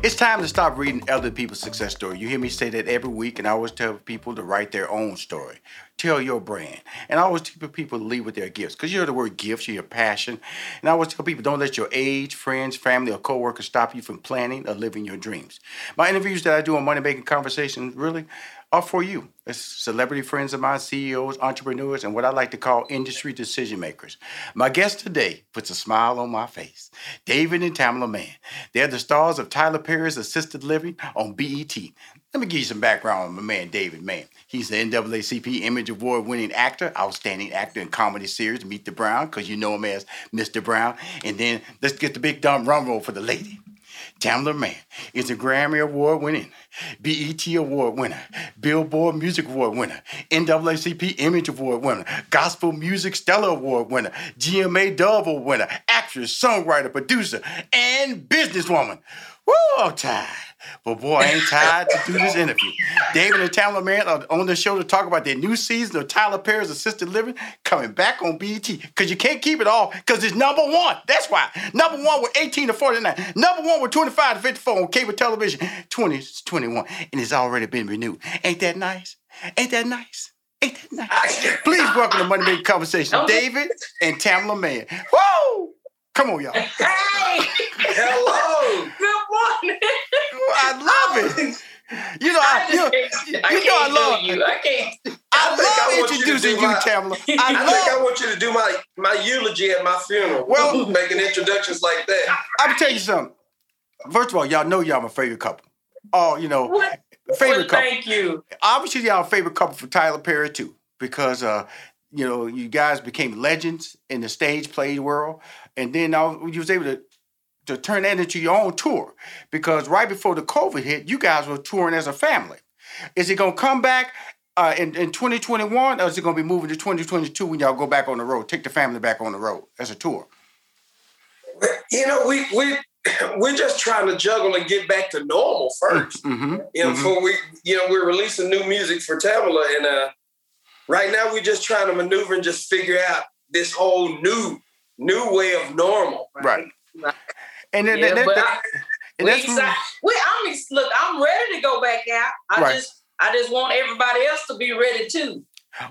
It's time to stop reading other people's success story. You hear me say that every week, and I always tell people to write their own story. Tell your brand. And I always tell people to lead with their gifts. Because you know the word gifts, your passion. And I always tell people don't let your age, friends, family, or coworkers stop you from planning or living your dreams. My interviews that I do on Money Making Conversations really are for you. It's celebrity friends of mine, CEOs, entrepreneurs, and what I like to call industry decision makers. My guest today puts a smile on my face. David and Tamela Mann. They're the stars of Tyler Perry's Assisted Living on BET. Let me give you some background on my man, David Mann. He's the NAACP Image Award winning actor, outstanding actor in comedy series Meet the Brown, because you know him as Mr. Brown. And then let's get the big dumb drum roll for the lady. Tamela Mann is a Grammy Award winning, BET Award winner, Billboard Music Award winner, NAACP Image Award winner, Gospel Music Stellar Award winner, GMA Dove Award winner, actress, songwriter, producer, and businesswoman. Woo, I'm tired. But boy, I ain't tired to do this interview. David and Tamela Mann are on the show to talk about their new season of Tyler Perry's Assisted Living coming back on BET. Because you can't keep it all because it's number one. That's why. Number one with 18 to 49. Number one with 25 to 54 on cable television. 20 to 21. And it's already been renewed. Ain't that nice? Ain't that nice? Ain't that nice? Please welcome to Money Making Conversation, David and Tamela Mann. Whoa! Come on, y'all. Hey! Hello. Good morning. I love it. You know, I, you, you, I you know, I love you. I can't. I, think I love want you to introducing do you, my- Tamela. I think I I want you to do my, my eulogy at my funeral. Well- making introductions like that. I'm tell you something. First of all, y'all know y'all my favorite couple. Oh, you know, What? favorite well, couple. thank you. Obviously, y'all favorite couple for Tyler Perry too, because uh, you know, you guys became legends in the stage play world, and then now you was able to to turn that into your own tour. Because right before the COVID hit, you guys were touring as a family. Is it gonna come back? Uh, in, in 2021, or is it going to be moving to 2022 when y'all go back on the road, take the family back on the road as a tour? You know, we we we're just trying to juggle and get back to normal first. Mm-hmm. You know, before we you know we're releasing new music for Tamela, and uh, right now we're just trying to maneuver and just figure out this whole new new way of normal. Right. Right. And then Yeah, that- but that- I, and we that's excited. We, I'm look. I'm ready to go back out. I Right. just, I just want everybody else to be ready too.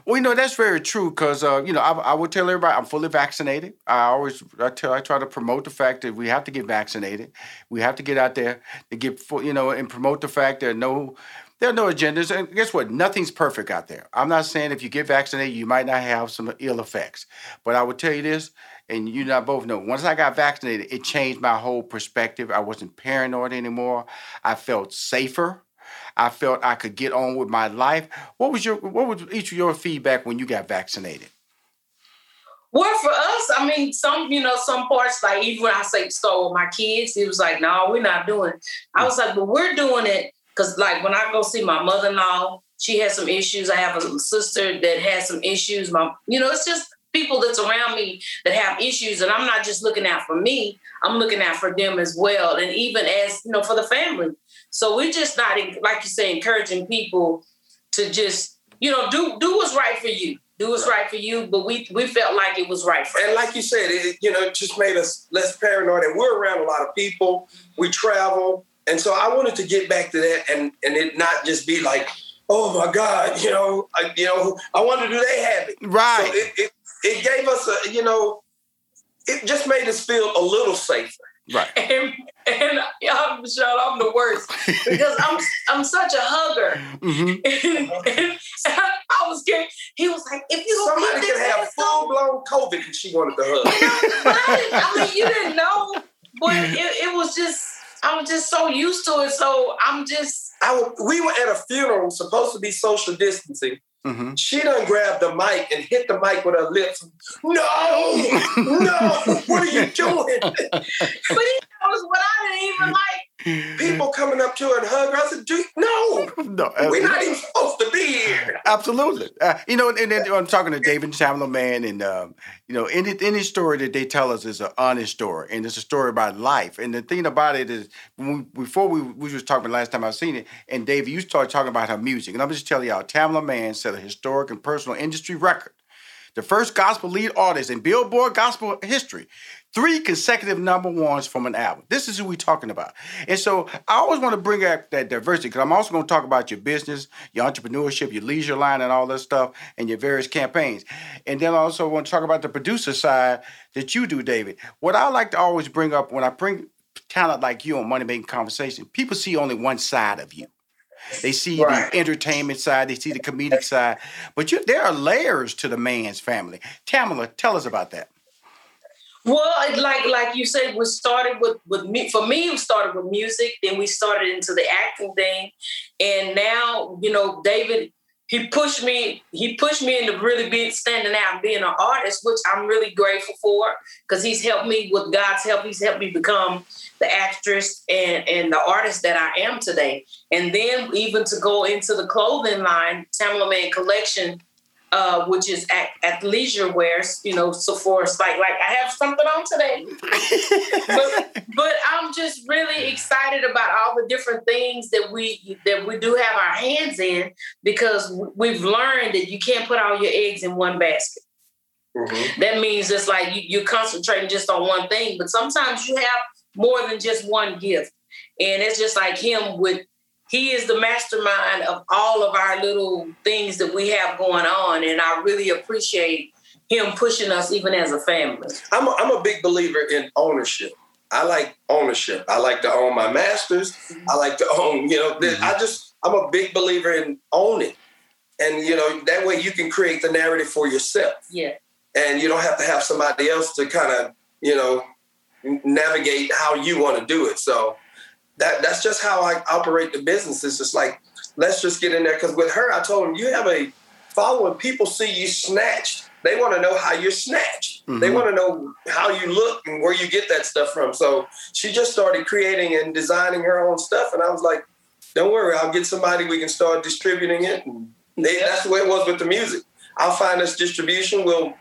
Well, you know that's very true because uh, you know I, I would tell everybody I'm fully vaccinated. I always I tell I try to promote the fact that we have to get vaccinated. We have to get out there to get full, you know and promote the fact there are no there are no agendas. And guess what? Nothing's perfect out there. I'm not saying if you get vaccinated you might not have some ill effects, but I would tell you this, and you and I both know. Once I got vaccinated, it changed my whole perspective. I wasn't paranoid anymore. I felt safer. I felt I could get on with my life. What was your what was each of your feedback when you got vaccinated? Well, for us, I mean, some, you know, some parts, like even when I say start with my kids, it was like, no, we're not doing it. I was like, but we're doing it because, like, when I go see my mother in law, she has some issues. I have a sister that has some issues. My, you know, it's just people that's around me that have issues. And I'm not just looking out for me, I'm looking out for them as well. And even as, you know, for the family. So we're just not, like you say, encouraging people to just, you know, do do what's right for you. Do what's right for you. But we we felt like it was right for And like you said, it you know it just made us less paranoid. And we're around a lot of people. We travel, and so I wanted to get back to that, and and it not just be like, oh my God, you know, I, you know, I wonder do they have it? Right. So it, it it gave us a you know, it just made us feel a little safer. Right. and and y'all, Michelle, I'm the worst because I'm I'm such a hugger. hmm And, and I was scared. He was like, if you don't Somebody could have full blown COVID and she wanted to hug. but I, didn't, I mean, you didn't know, but it, it was just I was just so used to it. So I'm just I w- we were at a funeral supposed to be social distancing. Hmm She done grabbed the mic and hit the mic with her lips. No, no, what are you doing? but he knows what I didn't even like. People coming up to her and hugging younger. I said, no, no, we're not even supposed to be here. Absolutely. Uh, you know, and then I'm talking to David Tamela Mann, and um, you know, any any story that they tell us is an honest story, and it's a story about life. And the thing about it is, we, before we we was talking last time I seen it, and David, you started talking about her music, and I'm just telling y'all, Tamela Mann set a historic and personal industry record the first gospel lead artist in Billboard gospel history. Three consecutive number ones from an album. This is who we're talking about. And so I always want to bring up that diversity because I'm also going to talk about your business, your entrepreneurship, your leisure line, and all that stuff, and your various campaigns. And then I also want to talk about the producer side that you do, David. What I like to always bring up when I bring talent like you on Money Making Conversation, people see only one side of you. They see right. the entertainment side, they see the comedic side, but you, there are layers to the man's family. Tamela, tell us about that. Well, like like you said, we started with with me. For me, we started with music, then we started into the acting thing, and now you know David he pushed me he pushed me into really being standing out being an artist which i'm really grateful for because he's helped me with god's help he's helped me become the actress and, and the artist that i am today and then even to go into the clothing line Tamela Mann collection uh, which is at, at leisure wear, you know, Sephora's like, like I have something on today. but, but I'm just really excited about all the different things that we that we do have our hands in because we've learned that you can't put all your eggs in one basket. Mm-hmm. That means it's like you, you're concentrating just on one thing, but sometimes you have more than just one gift. And it's just like him with he is the mastermind of all of our little things that we have going on. And I really appreciate him pushing us even as a family. I'm a, I'm a big believer in ownership. I like ownership. I like to own my masters. Mm-hmm. I like to own, you know, mm-hmm. I just, I'm a big believer in owning. And, you know, that way you can create the narrative for yourself. Yeah. And you don't have to have somebody else to kind of, you know, navigate how you want to do it. So that that's just how I operate the business. It's just like let's just get in there because with her, I told him you have a following. People see you snatched. They want to know how you're snatched. Mm-hmm. They want to know how you look and where you get that stuff from. So she just started creating and designing her own stuff, and I was like, "Don't worry, I'll get somebody. We can start distributing it." And they, that's the way it was with the music. I'll find us distribution. We'll,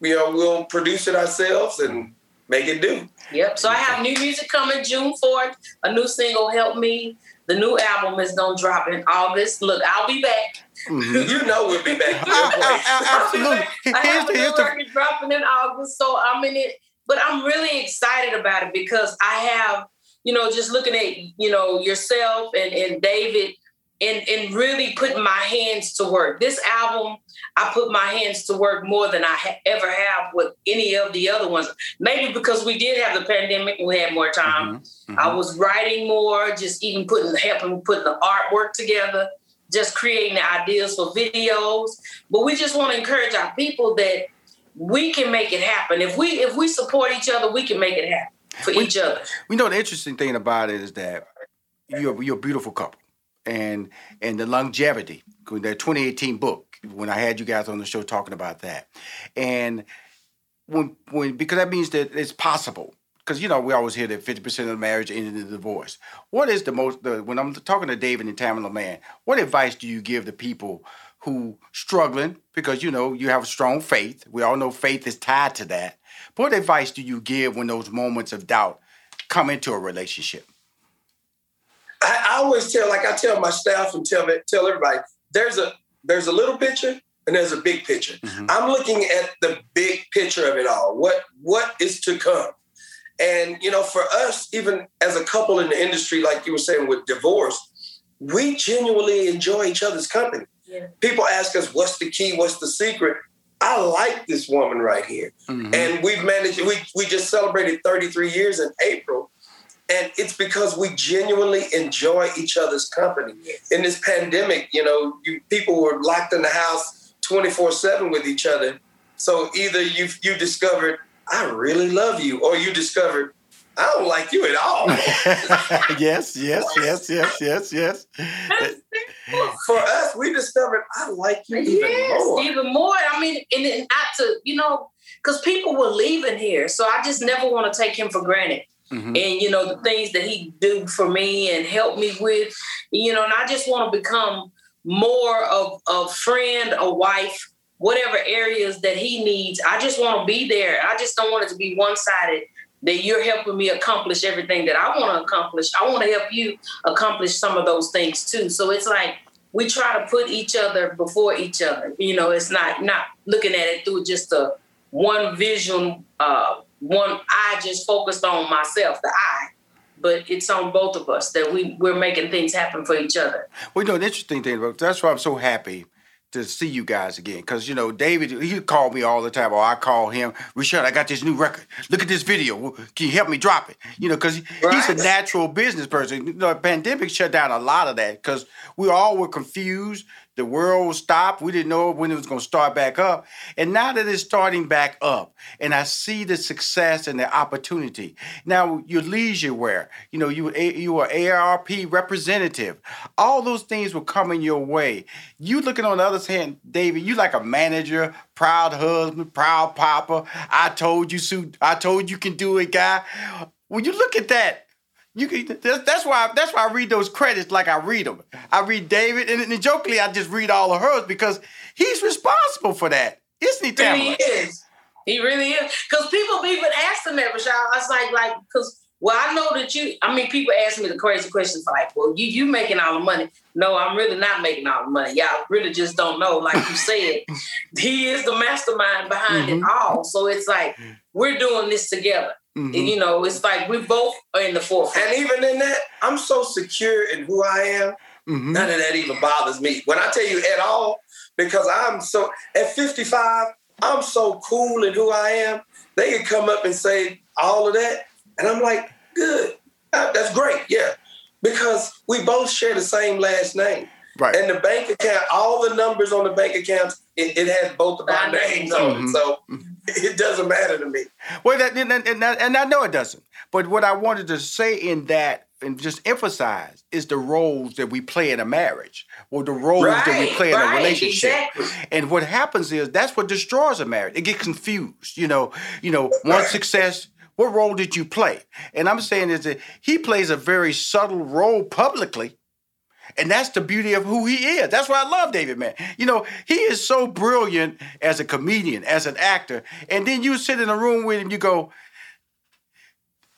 you know, we'll produce it ourselves and make it do. Yep. So I have new music coming June 4th, a new single, Help Me. The new album is going to drop in August. Look, I'll be back. Mm-hmm. you know we'll be back. Absolutely. I have a new record dropping in August, so I'm in it. But I'm really excited about it because I have, you know, just looking at, you know, yourself and, and David and, and really putting my hands to work. This album, I put my hands to work more than I ha- ever have with any of the other ones. Maybe because we did have the pandemic we had more time. Mm-hmm. Mm-hmm. I was writing more, just even putting helping putting the artwork together, just creating the ideas for videos. But we just want to encourage our people that we can make it happen. If we if we support each other, we can make it happen for we, each other. We know the interesting thing about it is that you're you're a beautiful couple and and the longevity. That 2018 book when I had you guys on the show talking about that, and when when because that means that it's possible. Because you know we always hear that 50% of the marriage ended in divorce. What is the most the, when I'm talking to David and Tamela Mann? What advice do you give the people who struggling because you know you have a strong faith? We all know faith is tied to that. But what advice do you give when those moments of doubt come into a relationship? I, I, always tell, like I tell my staff and tell tell everybody, there's a there's a little picture and there's a big picture. Mm-hmm. I'm looking at the big picture of it all. What what is to come? And you know, for us, even as a couple in the industry, like you were saying with divorce, we genuinely enjoy each other's company. Yeah. People ask us, "What's the key? What's the secret?" I like this woman right here, mm-hmm. and we've managed. We we just celebrated 33 years in April, and it's because we genuinely enjoy each other's company. In this pandemic, you know, you, people were locked in the house 24 7 with each other. So either you you discovered, I really love you, or you discovered, I don't like you at all. yes, yes, yes, yes, yes, yes. For us, we discovered I like you even yes, more. Even more. I mean, and, and not to, you know, because people were leaving here. So I just never want to take him for granted. Mm-hmm. and you know the things that he do for me and help me with, you know, and I just want to become more of a friend, a wife, whatever areas that he needs. I just want to be there. I just don't want it to be one sided that you're helping me accomplish everything that I want to accomplish. I want to help you accomplish some of those things too. So it's like we try to put each other before each other. You know, it's not not looking at it through just a one vision, uh, one I just focused on myself, the I. But it's on both of us that we we're making things happen for each other. Well, you know, an interesting thing, about that's why I'm so happy to see you guys again. Because, you know, David, he called me all the time, or I call him, Richard, I got this new record. Look at this video. Can you help me drop it? You know, because right. he's a natural business person. You know, the pandemic shut down a lot of that because we all were confused the world stopped. We didn't know when it was going to start back up. And now that it's starting back up, and I see the success and the opportunity. Now, your leisure wear, you know, you, you are AARP representative. All those things were coming your way. You looking on the other hand, David, you like a manager, proud husband, proud papa. I told you, Sue, I told you can do it, guy. When you look at that, you can, that's why that's why I read those credits like I read them. I read David, and, and jokingly I just read all of hers because he's responsible for that, isn't he, Tamara? He is. He really is. Because people be even ask him that, Michelle. I was like, like, because well, I know that you. I mean, people ask me the crazy questions like, "Well, you you making all the money?" No, I'm really not making all the money. Y'all really just don't know. Like you said, he is the mastermind behind mm-hmm. it all. So it's like we're doing this together. Mm-hmm. And, you know, it's like we both are in the forefront. And even in that, I'm so secure in who I am. Mm-hmm. None of that even bothers me. When I tell you at all, because I'm so at 55, I'm so cool in who I am. They can come up and say all of that, and I'm like, good, that's great, yeah, because we both share the same last name. Right. And the bank account, all the numbers on the bank accounts, it, it has both of our names on it. Mm-hmm. So it doesn't matter to me. Well, that, and, and, and I know it doesn't. But what I wanted to say in that and just emphasize is the roles that we play in a marriage or the roles right, that we play right, in a relationship. Exactly. And what happens is that's what destroys a marriage. It gets confused. You know, you know, one success what role did you play? And I'm saying is that he plays a very subtle role publicly and that's the beauty of who he is. That's why I love David, man. You know, he is so brilliant as a comedian, as an actor. And then you sit in a room with him, you go,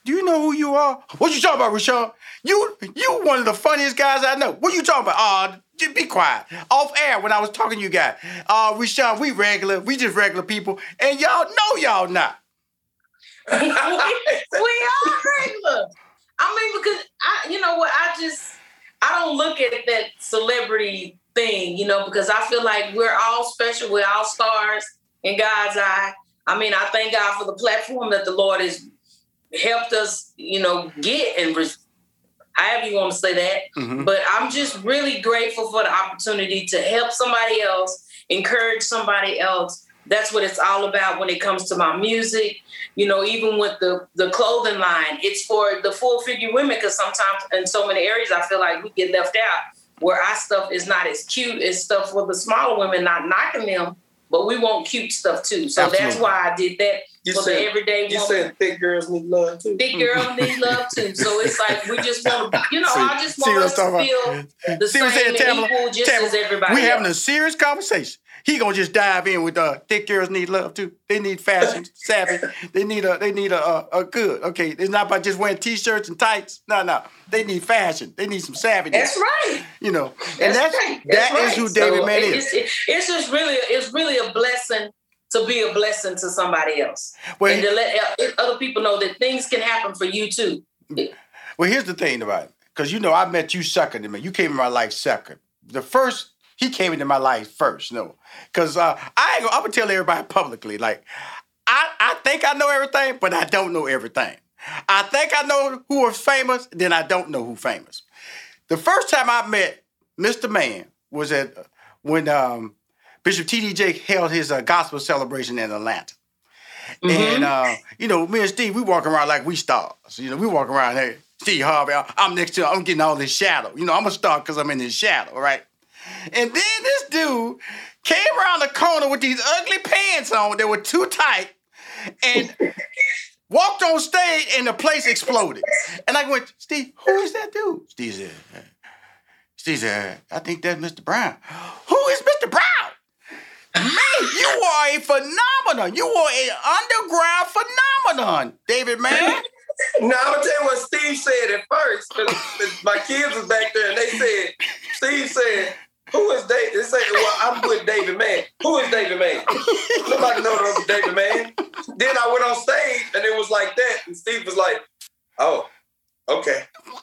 do you know who you are? What you talking about, Rushion? You you one of the funniest guys I know. What you talking about? Uh, be quiet. Off air when I was talking to you guys. Uh, Rushion, we regular, we just regular people, and y'all know y'all not. we are regular. I mean, because I, you know what, I just I don't look at that celebrity thing, you know, because I feel like we're all special, we're all stars in God's eye. I mean, I thank God for the platform that the Lord has helped us, you know, get and re- however you want to say that. Mm-hmm. But I'm just really grateful for the opportunity to help somebody else, encourage somebody else, that's what it's all about when it comes to my music. You know, even with the the clothing line, it's for the full figure women because sometimes in so many areas I feel like we get left out where our stuff is not as cute as stuff for the smaller women, not knocking them, but we want cute stuff too. So Absolutely. that's why I did that you for said, the everyday You said thick girls need love too. Thick girls need love too. So it's like we just want to, you know, see, I just want us to feel the see same and equal just Tamara, as everybody. We having a serious conversation he gonna just dive in with uh thick girls need love too. They need fashion, savvy. They need a they need a, a, a good. Okay, it's not about just wearing t-shirts and tights. No, no. They need fashion. They need some savvy. That's right. You know, and that's, that's right. that's that right. is who David so Man is. It's, it's just really it's really a blessing to be a blessing to somebody else, well, and to let other people know that things can happen for you too. Well, here's the thing about it, because you know I met you second to me. You came in my life second. The first he came into my life first, no. Cause uh, I I'm gonna tell everybody publicly, like, I, I think I know everything, but I don't know everything. I think I know who is famous, then I don't know who famous. The first time I met Mr. Man was at when um, Bishop T.D. Jakes held his uh, gospel celebration in Atlanta. Mm-hmm. And uh, you know, me and Steve, we walk around like we stars. You know, we walk around hey, Steve Harvey, I'm next to him, I'm getting all this shadow. You know, I'm a star because I'm in this shadow, right? And then this dude came around the corner with these ugly pants on that were too tight and walked on stage and the place exploded. And I went, Steve, who is that dude? Steve said, Steve said, I think that's Mr. Brown. Who is Mr. Brown? Man, you are a phenomenon. You are an underground phenomenon, David, man. Now I'm gonna tell you what Steve said at first. my kids was back there and they said, Steve said, "Who is David?" Said, "Well, I'm with David Mann. Who is David Mann? Nobody knows David Mann." Then I went on stage and it was like that, and Steve was like, "Oh, okay."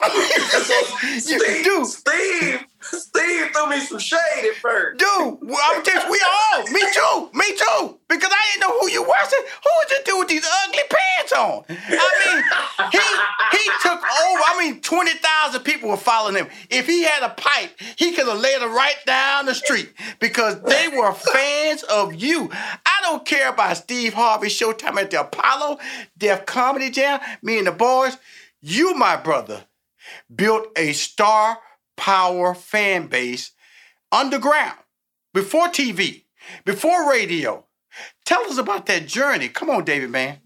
so Steve. Steve, Steve threw me some shade at first. Dude, I'm just, we all, me too, me too. Because I didn't know who you were. Who is this dude with these ugly pants on? I mean, he he took over. I mean, 20,000 people were following him. If he had a pipe, he could have laid it right down the street because they were fans of you. I don't care about Steve Harvey Showtime at the Apollo, Def Comedy Jam, me and the boys. You, my brother, built a star power fan base underground, before TV, before radio. Tell us about that journey. Come on, David, man.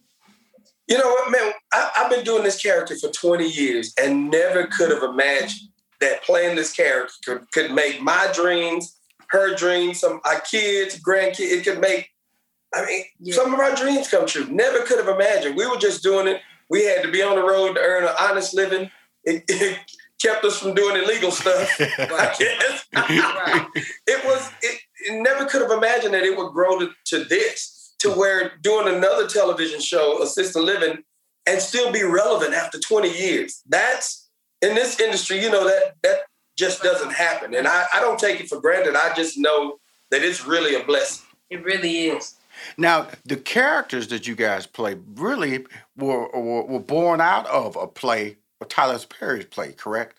You know what, man? I, I've been doing this character for 20 years and never could have imagined that playing this character could, could make my dreams, her dreams, some our kids, grandkids. It could make, I mean, Yeah. some of our dreams come true. Never could have imagined. We were just doing it. We had to be on the road to earn an honest living. It, it kept us from doing illegal stuff. I guess. Right. it was it, it never could have imagined that it would grow to, to this to where doing another television show assisted living and still be relevant after 20 years that's in this industry you know that that just doesn't happen and I, I don't take it for granted i just know that it's really a blessing It really is. Now, the characters that you guys play really were, were, were born out of a play, a Tyler Perry's play, correct?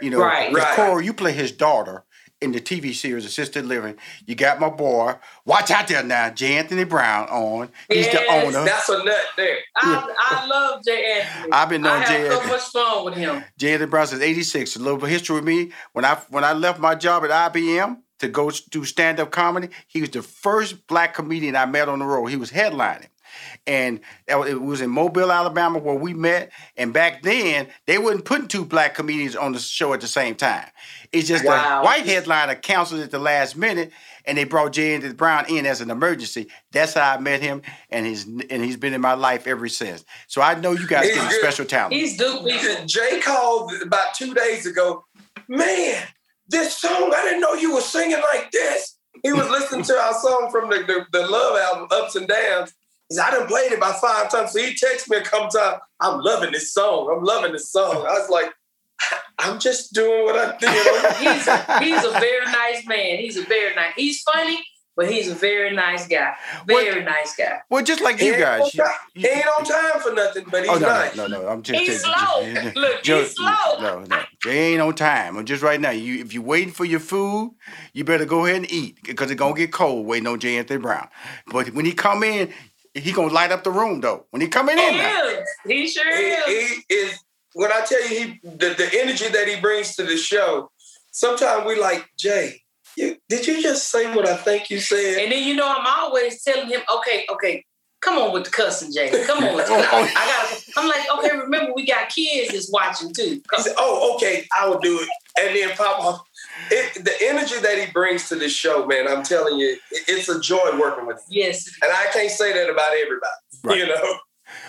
You know, Right. with Right. Corey, you play his daughter in the TV series Assisted Living. You got my boy, watch out there now, J. Anthony Brown on. He's the owner. that's a nut there I, I love J. Anthony. I've been I Jay have so much fun with him. J. Anthony Brown since '86. A little bit of history with me. When I when I left my job at IBM to go do stand up comedy, he was the first black comedian I met on the road. He was headlining. And it was in Mobile, Alabama, where we met. And back then, they wasn't putting two black comedians on the show at the same time. It's just Wow. the white headliner canceled at the last minute, and they brought J. Anthony Brown in as an emergency. That's how I met him, and he's and he's been in my life ever since. So I know you guys He's get a special talent. He's Duke Beaver. jay called about two days ago man this song i didn't know you were singing like this he was listening to our song from the, the, the love album ups and downs he said, I done played it about five times. So he texted me a couple times. I'm loving this song. I'm loving this song. I was like, I'm just doing what I do. You? He's a, he's a very nice man. He's a very nice. He's funny, but he's a very nice guy. Very nice guy. Well, just like He you ain't guys. on you- time- he ain't on time for nothing, but he's Oh no, nice. no, no, no! I'm just He's just- slow. just- Look, Joe- he's slow. No, no, Jay ain't on time. And just right now, you if you're waiting for your food, you better go ahead and eat because it's gonna get cold waiting on J. Anthony Brown. But when he come in, he gonna light up the room though. When he coming in, He now. is. He sure he, is. he is when I tell you he the, the energy that he brings to the show, sometimes we like, Jay, you, did you just say what I think you said? And then you know I'm always telling him, okay, okay, come on with the cussing, Jay. Come on with the Oh, cussing. oh. I got. I'm like, okay, remember we got kids that's watching too. He Come- said, Oh, okay, I will do it. And then pop off. It, the energy that he brings to this show, man, I'm telling you, it- it's a joy working with him. Yes. And I can't say that about everybody. Right. You know?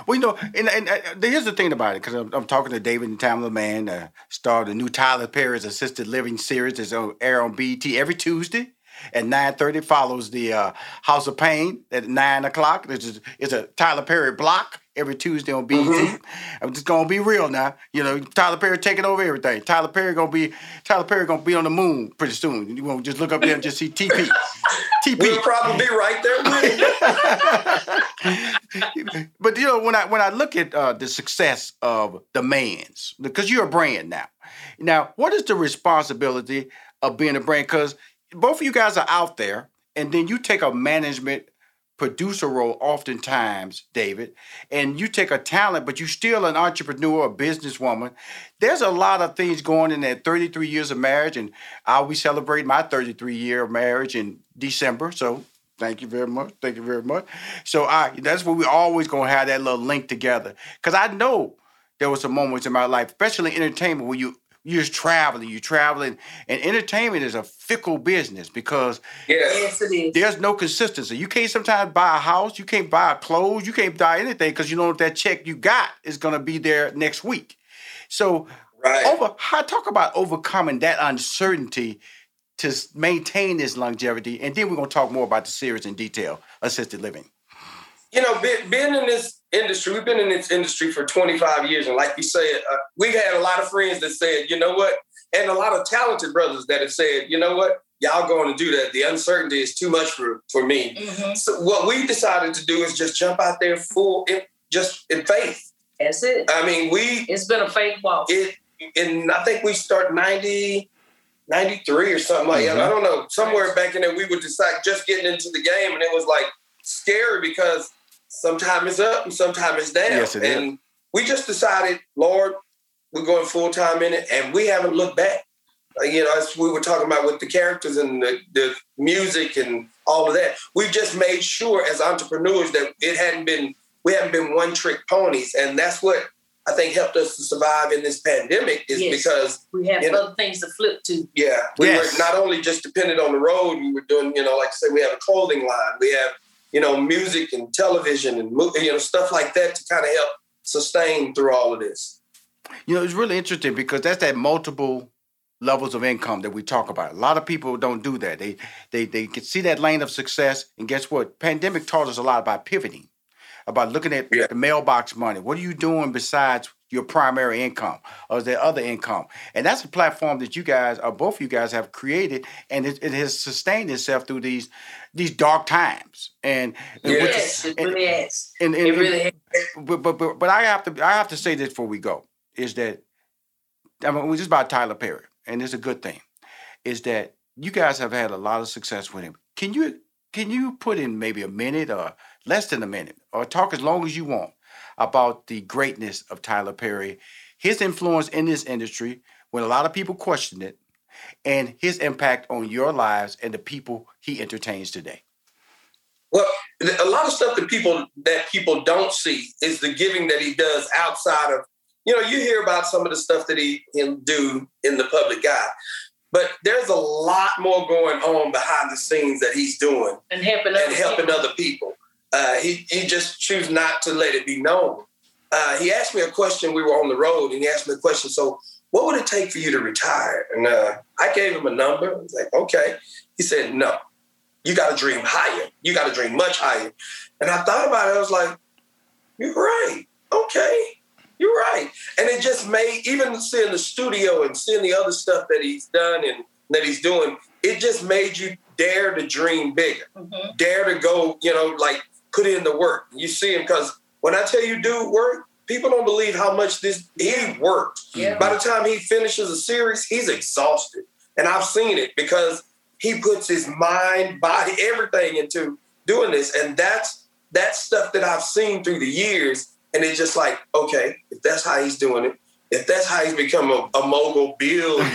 Well, you know, and, and, and here's the thing about it, because I'm, I'm talking to David and Tamela Mann, uh, star of the new Tyler Perry's Assisted Living series that's on air on BET every Tuesday at 9.30, follows the uh, House of Payne at 9 o'clock. It's a, it's a Tyler Perry block every Tuesday on BET. I'm just gonna be real now. You know, Tyler Perry taking over everything. Tyler Perry gonna be Tyler Perry gonna be on the moon pretty soon. You won't just look up there and just see TP. TP. We'll probably be right there but you know, when I when I look at uh, the success of the man's, because you're a brand now. Now, what is the responsibility of being a brand? Because both of you guys are out there, and then you take a management producer role oftentimes, David, and you take a talent, but you're still an entrepreneur, a businesswoman. There's a lot of things going in that 33 years of marriage, and I'll be celebrating my 33 year marriage in December. So Thank you very much. Thank you very much. So I that's what we always gonna have that little link together. Cause I know there was some moments in my life, especially entertainment, where you you're just traveling, you're traveling, and entertainment is a fickle business because Yeah. Yes, it is. there's no consistency. You can't sometimes buy a house, you can't buy clothes, you can't buy anything because you know that check you got is gonna be there next week. So Right. over how talk about overcoming that uncertainty to maintain this longevity, and then we're gonna talk more about the series in detail, assisted living. you know, being, being in this industry, we've been in this industry for 25 years. And like you said, uh, we've had a lot of friends that said, you know what? And a lot of talented brothers that have said, you know what? Y'all going to do that. The uncertainty is too much for, for me. Mhm. So what we decided to do is just jump out there full, in, just in faith. That's it. I mean, we, It's been a fake walk. it, and I think we start 90, 93 or something like that. I don't know. Somewhere back in there, we would decide just getting into the game, and it was like scary because sometimes it's up and sometimes it's down. Yes, it is. and we just decided, Lord, we're going full time in it, and we haven't looked back. Uh, You know, as we were talking about with the characters and the, the music and all of that, we just made sure as entrepreneurs that it hadn't been, we haven't been one trick ponies, and that's what I think helped us to survive in this pandemic is Yes. because We have you know- other things to flip to. yeah, we Yes. were not only just dependent on the road, we were doing, you know, like I say, we have a clothing line, we have, you know, music and television and you know stuff like that to kind of help sustain through all of this. You know, it's really interesting because that's that multiple levels of income that we talk about. A lot of people don't do that. They they they can see that lane of success, and guess what? Pandemic taught us a lot about pivoting, about looking at Yeah. the mailbox money. What are you doing besides your primary income, or is there other income? And that's a platform that you guys, or both of you guys, have created, and it, it has sustained itself through these these dark times. And, and which is- Yes, it and- really has. and, and, It really has. but, but but but I have to I have to say this before we go is that I mean, we just about Tyler Perry, and it's a good thing, is that you guys have had a lot of success with him. Can you can you put in maybe a minute or less than a minute, or talk as long as you want about the greatness of Tyler Perry, his influence in this industry when a lot of people question it, and his impact on your lives and the people he entertains today. Well, a lot of stuff that people that people don't see is the giving that he does outside of, you know, you hear about some of the stuff that he can do in the public eye, but there's a lot more going on behind the scenes that he's doing And helping other and helping people. other people. Uh, he he just choose not to let it be known. Uh, he asked me a question. We were on the road, and he asked me a question. So, what would it take for you to retire? And uh, I gave him a number. I was like, okay. He said, no. You got to dream higher. You got to dream much higher. And I thought about it. I was like, you're right. Okay, you're right. And it just made even seeing the studio and seeing the other stuff that he's done and that he's doing. It just made you dare to dream bigger Mhm. dare to go, you know, like put in the work. You see him because when I tell you do work, people don't believe how much this he worked. Yeah. By the time he finishes a series, he's exhausted. And I've seen it because he puts his mind, body, everything into doing this. And that's that's stuff that I've seen through the years. And it's just like, okay, if that's how he's doing it, if that's how he's become a, a mogul billion,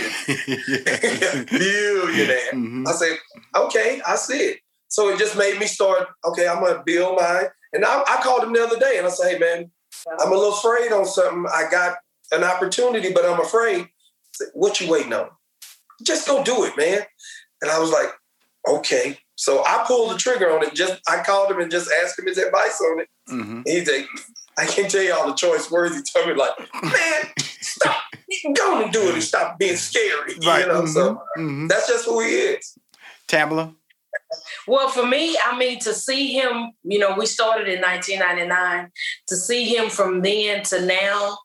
billionaire, Mhm. I say, okay, I see it. So it just made me start, okay, I'm gonna build mine. And I, I called him the other day and I said, hey man, I'm a little afraid on something. I got an opportunity, but I'm afraid. Said, what you waiting on? Just go do it, man. And I was like, okay. So I pulled the trigger on it. Just I called him and just asked him his advice on it. Mhm. He's like, I can't tell you all the choice words he told me, like, man, stop. Go and do it and stop being scary. Right. You know, so Mhm. that's just who he is. Tamela. Well, for me, I mean, to see him, you know, we started in 1999. To see him from then to now,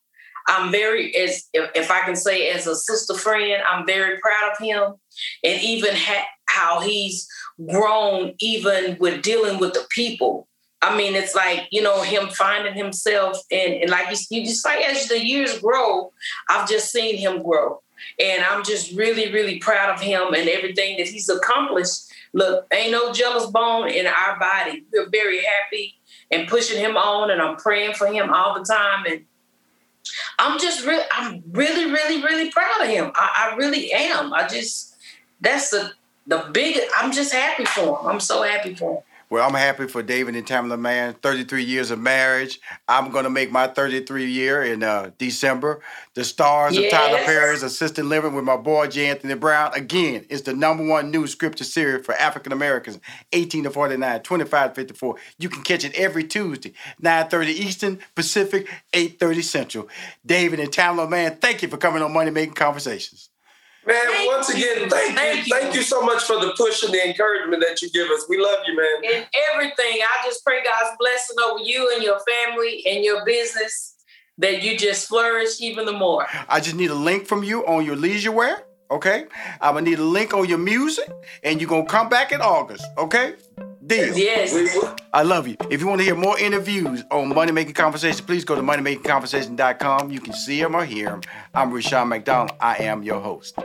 I'm very, as if, I can say, as a sister friend, I'm very proud of him, and even ha- how he's grown, even with dealing with the people. I mean, it's like you know him finding himself, and, and like you, you just like as the years grow, I've just seen him grow, and I'm just really, really proud of him and everything that he's accomplished look, ain't no jealous bone in our body. We're very happy and pushing him on, and I'm praying for him all the time. And I'm just really, I'm really, really, really proud of him. I, I really am. I just, that's the the big. I'm just happy for him. I'm so happy for him. Well, I'm happy for David and Tamela Mann. 33 years of marriage. I'm going to make my 33 year in uh, December. The stars yes. of Tyler Perry's Assisted Living with my boy J. Anthony Brown. Again, it's the number one new scripture series for African Americans, 18 to 49, 25 to 54. You can catch it every Tuesday, 9:30 Eastern, Pacific, 8:30 Central. David and Tamela Mann, thank you for coming on Money Making Conversations. Man, thank once again, thank, thank you. you. Thank you so much for the push and the encouragement that you give us. We love you, man. And everything. I just pray God's blessing over you and your family and your business that you just flourish even the more. I just need a link from you on your leisure wear. Okay. I'm gonna need a link on your music, and you're gonna come back in August. Okay. Deal. Yes. I love you. If you want to hear more interviews on Money Making Conversation, please go to moneymakingconversation.com. You can see them or hear them. I'm Rushion McDonald. I am your host.